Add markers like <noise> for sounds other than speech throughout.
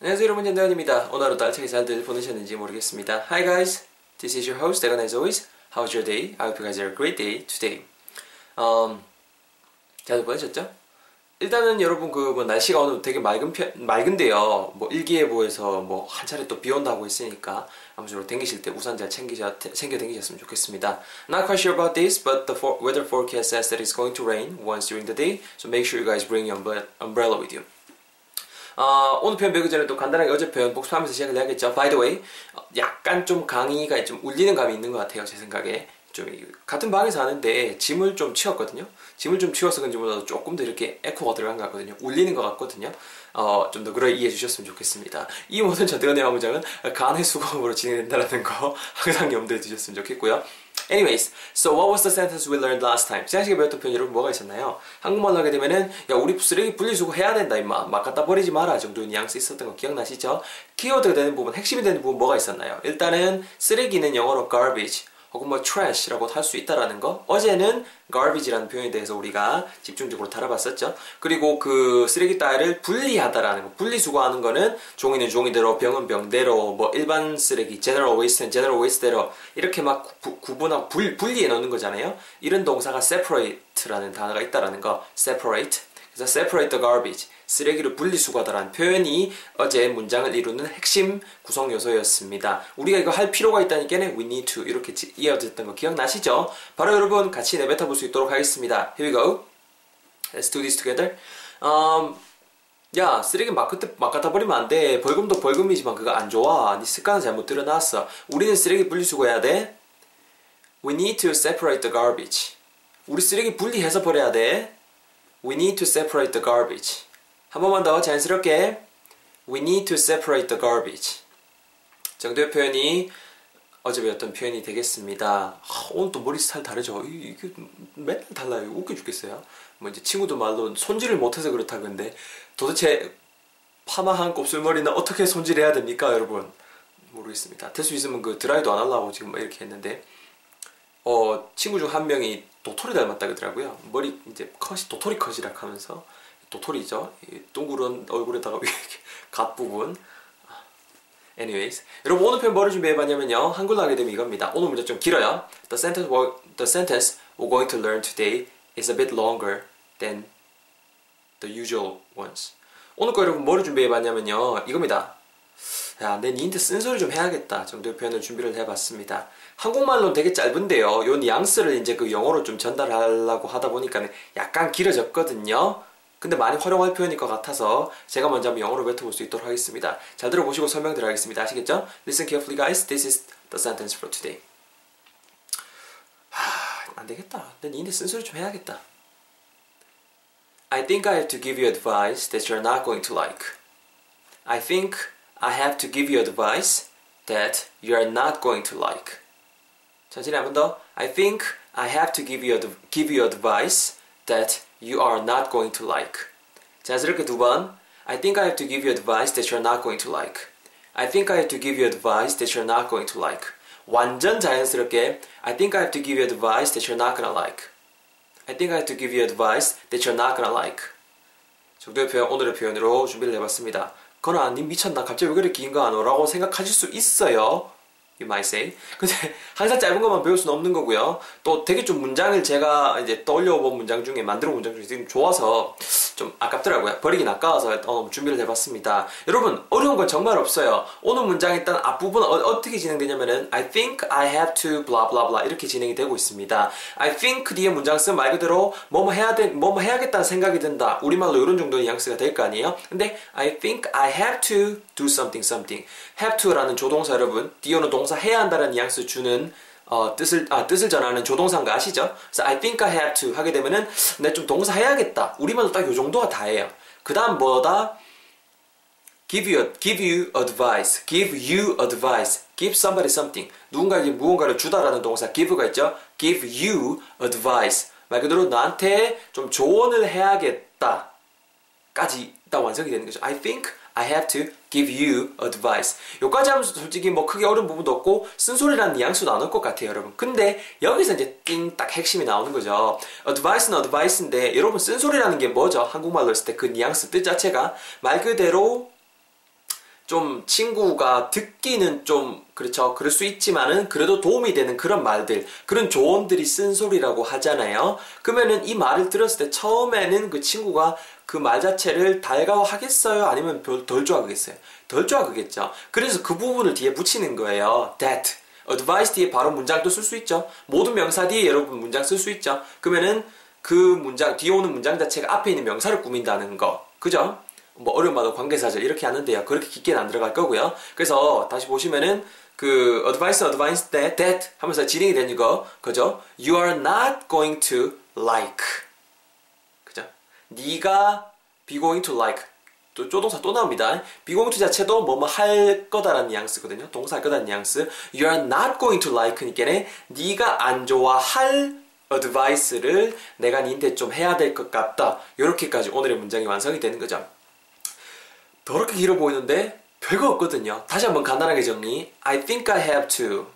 안녕하세요 여러분 전대현입니다. 오늘 하루도 알차게 잘들 보내셨는지 모르겠습니다. Hi guys, this is your host 대건 as always. How's your day? I hope you guys are a great day today. Um, 잘 보내셨죠? 일단은 여러분 그 뭐 날씨가 오늘 되게 맑은 편, 맑은데요. 뭐 일기예보에서 뭐 한 차례 또 비 온다고 했으니까 아무쪼록 댕기실 때 우산 잘 챙기셔 챙겨 댕기셨으면 좋겠습니다. Not quite sure about this, but the for, weather forecast says that it's going to rain once during the day, so make sure you guys bring your umbre- umbrella with you. 어, 오늘 표현 배우기 전에 또 간단하게 어제 표현 복습하면서 시작을 해야겠죠. By the way, 어, 약간 좀 강의가 좀 울리는 감이 있는 것 같아요. 제 생각에. 좀 이- 같은 방에서 하는데 짐을 좀 치웠거든요. 짐을 좀 치워서 그런지 몰라도 조금 더 이렇게 에코가 들어간 것 같거든요. 울리는 것 같거든요. 어, 좀 더 그걸 이해해 주셨으면 좋겠습니다. 이 모든 전대건의 화문장은 간의 수공으로 진행된다는 거 <laughs> 항상 염두에 두셨으면 좋겠고요. Anyways, so what was the sentence we learned last time? 지난 시간에 배웠던 표현 여러분 뭐가 있었나요? 한국말로 하게 되면은 야 우리 쓰레기 분리수거 해야 된다 임마 막 갖다 버리지 마라 정도의 뉘앙스 있었던 거 기억나시죠? 키워드가 되는 부분, 핵심이 되는 부분 뭐가 있었나요? 일단은 쓰레기는 영어로 garbage 혹은 뭐 trash라고 할 수 있다라는 거? 어제는 garbage라는 표현에 대해서 우리가 집중적으로 다뤄봤었죠. 그리고 그 쓰레기 따위를 분리하다라는 거. 분리수거하는 거는 종이는 종이대로 병은 병대로 뭐 일반 쓰레기 general waste는 general waste대로 이렇게 막 구, 구분하고 분, 분리해 놓는 거잖아요. 이런 동사가 separate라는 단어가 있다라는 거. separate 그래서 separate the garbage 쓰레기를 분리수거하다라는 표현이 어제 문장을 이루는 핵심 구성 요소였습니다. 우리가 이거 할 필요가 있다니까는 we need to 이렇게 지- 이어졌던 거 기억나시죠? 바로 여러분 같이 내뱉어 볼 수 있도록 하겠습니다. Here we go. Let's do this together. Um, 야 쓰레기 막 그때 막 갖다 버리면 안 돼. 벌금도 벌금이지만 그거 안 좋아. 네 습관은 잘못 들여놨어. 우리는 쓰레기 분리수거해야 돼. We need to separate the garbage. 우리 쓰레기 분리해서 버려야 돼. We need to separate the garbage. 한 번만 더 자연스럽게. We need to separate the garbage. 정도의 표현이 어제 배웠던 표현이 되겠습니다. 아, 오늘 또 머리 스타일 다르죠? 이- 이게 맨날 달라요. 웃겨 죽겠어요. 뭐 이제 친구들 말로 손질을 못해서 그렇다 근데 도대체 파마한 곱슬머리는 어떻게 손질해야 됩니까, 여러분? 모르겠습니다. 될 수 있으면 그 드라이도 안 하려고 지금 막 이렇게 했는데 어 친구 중 한 명이 도토리 닮았다 그러더라고요. 머리 이제 컷이 도토리 컷이라 하면서 도토리죠. 이 동그란 얼굴에다가 <laughs> 갓 부분. Anyways, 여러분 오늘 표현 뭐를 준비해봤냐면요. 한글로 하게 되면 이겁니다. 오늘 문제 좀 길어요. The sentence the sentence we're going to learn today is a bit longer than the usual ones. 오늘 거 여러분 뭐를 준비해봤냐면요. 이겁니다. 야, 내 니한테 쓴소리 좀 해야겠다 정도의 표현을 준비를 해봤습니다. 한국말로는 되게 짧은데요. 요 뉘앙스를 이제 그 영어로 좀 전달하려고 하다 보니까 약간 길어졌거든요. 근데 많이 활용할 표현일 것 같아서 제가 먼저 한번 영어로 뱉어볼 수 있도록 하겠습니다. 잘 들어보시고 설명 들어가겠습니다. 아시겠죠? Listen carefully guys. This is the sentence for today. 하, 안 되겠다. 내 니한테 쓴소리 좀 해야겠다. I think I have to give you advice that you're not going to like. I think I have to give you advice that you are not going to like. 천천히 한 번 더. I think I have to give you ad- give you advice that you are not going to like. 자연스럽게 두 번. I think I have to give you advice that you're not going to like. I think I have to give you advice that you're not going to like. 완전 자연스럽게 I think I have to give you advice that you're not gonna like. I think I have to give you advice that you're not gonna like. 정도의 표현, 오늘의 표현으로 준비를 해봤습니다. 건아, 님 미쳤나? 갑자기 왜 그렇게 긴 거 안 오라고 생각하실 수 있어요. You might say. 근데 항상 짧은 것만 배울 수는 없는 거고요. 또 되게 좀 문장을 제가 이제 떠올려본 문장 중에 만들어 본 문장 중에 되게 좋아서 좀 아깝더라고요. 버리긴 아까워서 어, 준비를 해봤습니다. 여러분 어려운 건 정말 없어요. 오늘 문장 일단 앞부분 어, 떻게 진행되냐면은 I think I have to blah blah blah 이렇게 진행이 되고 있습니다. I think 뒤에 문장 쓴말 그대로 뭐뭐 해야 돼, 뭐뭐 해야겠다는 생각이 든다. 우리말로 이런 정도의 뉘앙스가 될 거 아니에요? 근데 I think I have to do something something. have to라는 조동사 여러분, 뒤에는 동사 해야 한다는 뉘앙스 주는 어, 뜻을 아, 뜻을 전하는 조동사인 거 아시죠? 그래서 I think I have to 하게 되면은 내 좀 동사 해야겠다. 우리말로 딱 요 정도가 다예요. 그다음 뭐다? give you give you advice, give you advice, give somebody something. 누군가에게 무언가를 주다라는 동사 give가 있죠. give you advice. 말 그대로 나한테 좀 조언을 해야겠다. 까지 딱 완성이 되는 거죠. I think I have to give you advice. 요까지 하면서 솔직히 뭐 크게 어려운 부분도 없고 쓴소리라는 안올 것 같아요, 여러분. 근데 여기서 이제 띵 딱 핵심이 나오는 거죠. advice는 advice인데 여러분 쓴소리라는 게 뭐죠? 한국말로 했을 때 그 뉘앙스 뜻 자체가 말 그대로 좀 친구가 듣기는 좀 그렇죠. 그럴 수 있지만은 그래도 도움이 되는 그런 말들, 그런 조언들이 쓴소리라고 하잖아요. 그러면은 이 말을 들었을 때 처음에는 그 친구가 그 말 자체를 달가워하겠어요? 아니면 덜 좋아하겠어요? 덜 좋아하겠죠. 그래서 그 부분을 뒤에 붙이는 거예요. that. advice 뒤에 바로 문장도 쓸 수 있죠. 모든 명사 뒤에 여러분 문장 쓸 수 있죠. 그러면은 그 문장, 뒤에 오는 문장 자체가 앞에 있는 명사를 꾸민다는 거. 그죠? 뭐 어려움마다 관계사절 이렇게 하는데요. 그렇게 깊게는 안 들어갈 거고요. 그래서 다시 보시면은 그 advice, advice that, that 하면서 진행이 되는 거, 그죠? You are not going to like. 그죠? 네가 be going to like. 또 조동사 또 나옵니다. be going to 자체도 뭐뭐 할 거다라는 뉘앙스거든요. 동사 할 거다라는 뉘앙스. You are not going to like니까는 네가 안 좋아할 advice를 내가 니한테 좀 해야 될 것 같다. 이렇게까지 오늘의 문장이 완성이 되는 거죠. 더럽게 길어 보이는데 별거 없거든요. 다시 한번 간단하게 정리. I think I have to.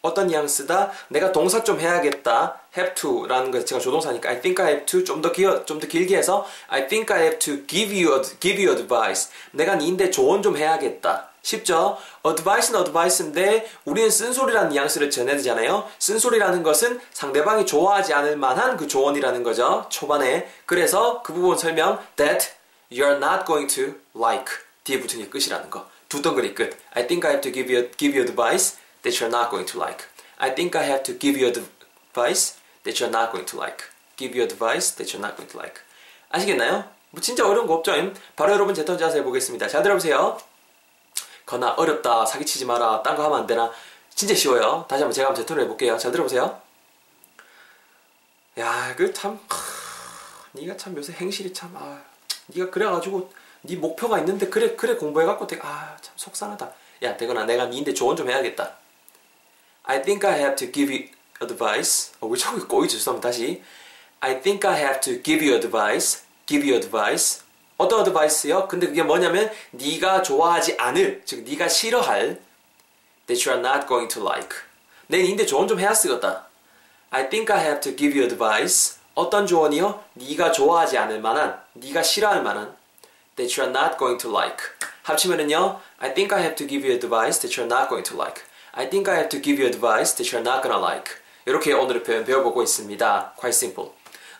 어떤 뉘앙스다. 내가 동사 좀 해야겠다. have to라는 거 제가 조동사니까 I think I have to 좀 더 길어 좀더 길게 해서 I think I have to give you give you advice. 내가 니인데 조언 좀 해야겠다. 쉽죠? advice는 advice인데 우리는 쓴소리라는 뉘앙스를 전해야 되잖아요. 쓴소리라는 것은 상대방이 좋아하지 않을 만한 그 조언이라는 거죠. 초반에. 그래서 그 부분 설명 that you're not going to like 뒤에 붙은 게 끝이라는 거. 두 덩어리 끝. I think I have to give you give you advice that you're not going to like. I think I have to give you advice that you're not going to like. Give you advice that you're not going to like. 아시겠나요? 뭐 진짜 어려운 거 없죠? 바로 여러분 제 턴 자세 해보겠습니다. 잘 들어보세요. 거나 어렵다 사기치지 마라 딴 거 하면 안 되나 진짜 쉬워요. 다시 한번 제가 한번 제 턴을 해볼게요. 잘 들어보세요. 야, 그 참, 네가 참 요새 행실이 참, 아, 네가 그래가지고 네 목표가 있는데 그래 그래 공부해갖고 되게 아 참 속상하다. 야 대건아 내가 니인데 조언 좀 해야겠다. I think I have to give you advice. 어, 왜 자꾸 꼬이지? 죄송합니다. 다시. I think I have to give you advice. Give you advice. 어떤 어드바이스요? 근데 그게 뭐냐면 네가 좋아하지 않을, 즉 네가 싫어할 that you are not going to like. 내 니인데 조언 좀 해야 쓰겠다. I think I have to give you advice. 어떤 조언이요? 네가 좋아하지 않을 만한, 네가 싫어할 만한 that you are not going to like. 합치면은요, I think I have to give you advice that you're not going to like. I think I have to give you advice that you're not gonna like. 이렇게 오늘의 표현 배워보고 있습니다. Quite simple.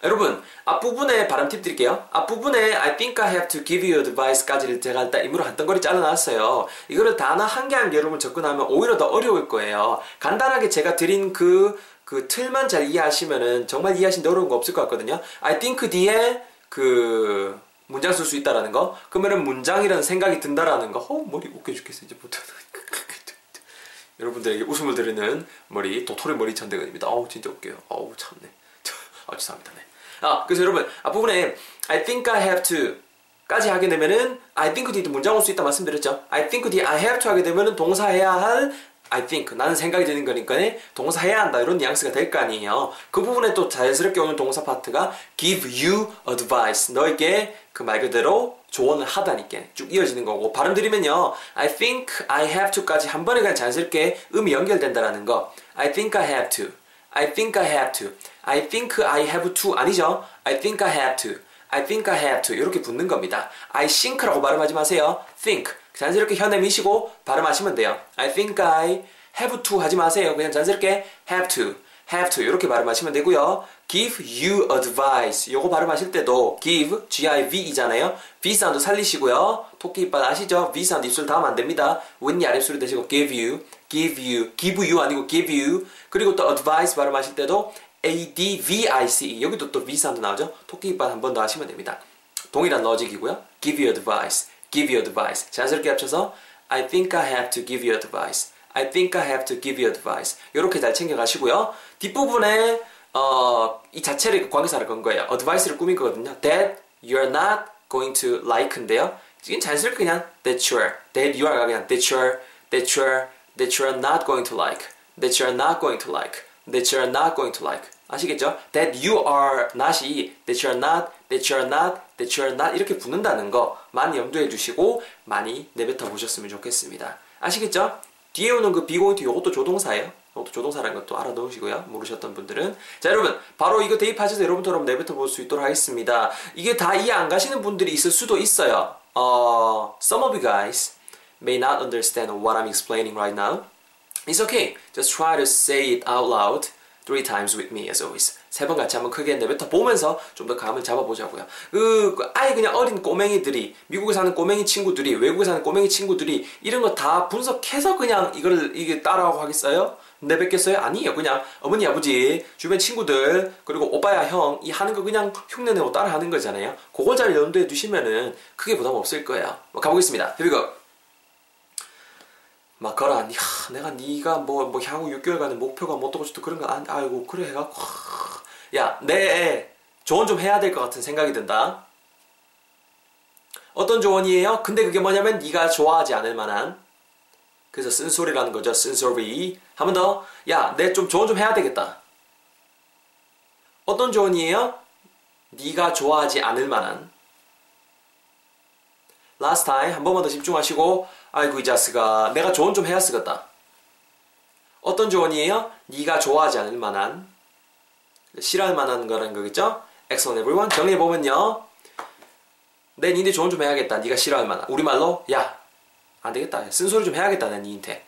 여러분, 앞부분에 발음 팁 드릴게요. 앞부분에 I think I have to give you advice까지를 제가 일단 임으로 한 덩거리 잘라놨어요. 이거를 단어 한 개 한 개 여러분 접근하면 오히려 더 어려울 거예요. 간단하게 제가 드린 그, 그 틀만 잘 이해하시면은 정말 이해하시는데 어려운 거 없을 것 같거든요. I think 뒤에 그 문장 쓸 수 있다라는 거. 그러면은 문장이라는 생각이 든다라는 거. 어, 머리 웃겨 죽겠어, 이제 부터. <laughs> 여러분들에게 웃음을 드리는 머리, 도토리 머리 전대건입니다. 어우, 진짜 웃겨요. 어우, 참네. <laughs> 아, 죄송합니다. 네. 아, 그래서 여러분, 앞부분에 I think I have to 까지 하게 되면은 I think 뒤도 문장 올 수 있다 말씀드렸죠. I think 뒤 I have to 하게 되면은 동사 해야 할 I think 나는 생각이 드는 거니까 동사 해야 한다. 이런 뉘앙스가 될 거 아니에요. 그 부분에 또 자연스럽게 오는 동사 파트가 give you advice. 너에게 그 말 그대로 조언을 하다니까 쭉 이어지는 거고. 발음 들이면요. I think I have to까지 한 번에 그냥 자연스럽게 음이 연결된다라는 거. I think I have to. I think I have to. I think I have to 아니죠? I think I have to. I think I have to. 이렇게 붙는 겁니다. I think라고 발음하지 마세요. Think 자연스럽게 혀 내미시고 발음하시면 돼요 I think I have to 하지 마세요 그냥 자연스럽게 have to have to 이렇게 발음하시면 되고요. give you advice 요거 발음하실 때도 give, give 이잖아요. v 사운드 살리시고요. 토끼 이빨 아시죠? v 사운드 입술 닿으면 안 됩니다. 윗니 아랫입술 대시고 give you, give you, give you 아니고 give you 그리고 또 advice 발음하실 때도 advice 여기도 또 v 사운드 나오죠? 토끼 이빨 한 번 더 하시면 됩니다. 동일한 러직이고요. give you advice, give you advice 자연스럽게 합쳐서 I think I have to give you advice I think I have to give you advice. 이렇게 잘 챙겨가시고요. 뒷부분에 어, 이 자체를 관계사를 건 거예요. advice를 꾸민 거거든요. That you're not going to like인데요. 지금 자연스럽게 그냥 that you're, that you are가 그냥 that you're, that you're, that you're not going to like, that you're not going to like, That you're not going to like. 아시겠죠? That you are not이 that you're not, that you're not, that you're not 이렇게 붙는다는 거 많이 염두해 주시고 많이 내뱉어 보셨으면 좋겠습니다. 아시겠죠? 뒤에 오는 그 비고인트 이것도 조동사예요. 이것도 조동사라는 것도 알아 놓으시고요. 모르셨던 분들은. 자, 여러분. 바로 이거 대입하셔서 여러분처럼 내뱉어 볼 수 있도록 하겠습니다. 이게 다 이해 안 가시는 분들이 있을 수도 있어요. 어, some of you guys may not understand what I'm explaining right now, it's okay. Just try to say it out loud three times with me as always. 세 번 같이 한번 크게 내뱉어 보면서 좀 더 감을 잡아보자고요. 그, 그 아예 그냥 어린 꼬맹이들이 미국에 사는 꼬맹이 친구들이 외국에 사는 꼬맹이 친구들이 이런 거 다 분석해서 그냥 이거를 이게 따라하고 하겠어요? 내뱉겠어요? 아니에요. 그냥 어머니 아버지 주변 친구들 그리고 오빠야 형 이 하는 거 그냥 흉내내고 따라하는 거잖아요. 그걸 잘 염두에 두시면은 크게 부담 없을 거예요. 뭐 가보겠습니다. Here we go. 막 거라 야, 내가 네가 뭐, 뭐 향후 6개월간의 목표가 뭐 어떻고 저떻고 그런 거 안, 아이고 그래 해갖고 야, 내 조언 좀 해야 될 것 같은 생각이 든다. 어떤 조언이에요? 근데 그게 뭐냐면 네가 좋아하지 않을 만한 그래서 쓴소리라는 거죠. 쓴소리. 한 번 더. 야, 내 좀 조언 좀 해야 되겠다. 어떤 조언이에요? 네가 좋아하지 않을 만한 last time 한 번만 더 집중하시고 아이고 이 자스가 내가 조언 좀 해야 쓰겠다. 어떤 조언이에요? 네가 좋아하지 않을 만한 싫어할 만한 거라는 거겠죠? excellent everyone 정리해 보면요. 내 니네 조언 좀 해야겠다. 네가 싫어할 만한 우리말로 야 안 되겠다. 쓴소리 좀 해야겠다. 내 니한테.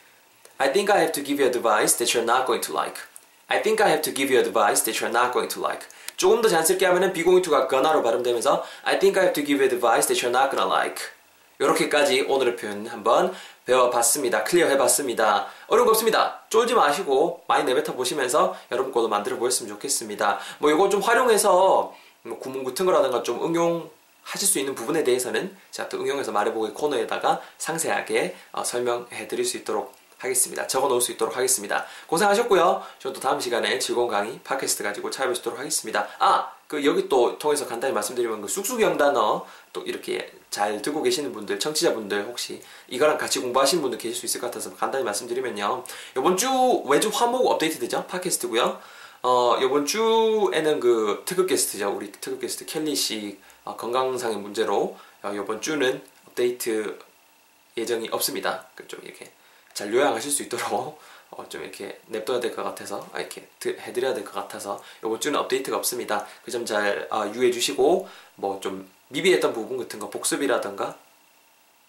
I think I have to give you advice that you're not going to like. I think I have to give you advice that you're not going to like. 조금 더 자연스럽게 하면은 비공유투가 gonna로 발음되면서 I think I have to give you advice that you're not gonna like. 이렇게까지 오늘의 표현 한번 배워봤습니다. 클리어 해봤습니다. 어려운 거 없습니다. 쫄지 마시고 많이 내뱉어 보시면서 여러분 거도 만들어 보셨으면 좋겠습니다. 뭐 이거 좀 활용해서 뭐 구문 같은 거라든가 좀 응용 하실 수 있는 부분에 대해서는 제가 또 응용해서 말해보기 코너에다가 상세하게 어, 설명해 드릴 수 있도록 하겠습니다. 적어 놓을 수 있도록 하겠습니다. 고생하셨고요. 또 다음 시간에 즐거운 강의 팟캐스트 가지고 찾아뵙도록 하겠습니다. 아, 그 여기 또 통해서 간단히 말씀드리면 그 쑥쑥 영 단어 또 이렇게 잘 듣고 계시는 분들, 청취자분들 혹시 이거랑 같이 공부하시는 분들 계실 수 있을 것 같아서 간단히 말씀드리면요. 이번 주 외주 화목 업데이트 되죠? 팟캐스트고요. 어, 이번 주에는 그 특급 게스트죠. 우리 특급 게스트 켈리 씨 어, 건강상의 문제로 어, 이번 주는 업데이트 예정이 없습니다. 그좀 이렇게 잘 요양하실 수 있도록 어, 좀 이렇게 냅둬야 될 것 같아서 아, 이렇게 해드려야 될 것 같아서 이번 주는 업데이트가 없습니다. 그 점잘 아, 유의해 주시고 뭐 좀 미비했던 부분 같은 거 복습이라던가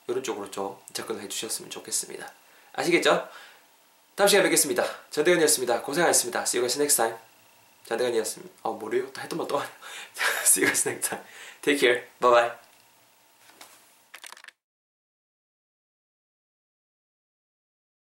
이런 쪽으로 좀 접근해 주셨으면 좋겠습니다. 아시겠죠? 다음 시간에 뵙겠습니다. 전대건이었습니다. 고생하셨습니다. See you guys next time. 전대건이었습니다. 어, 뭐래요? 또 했던 말또 하네. <laughs> See you guys next time. Take care. Bye bye.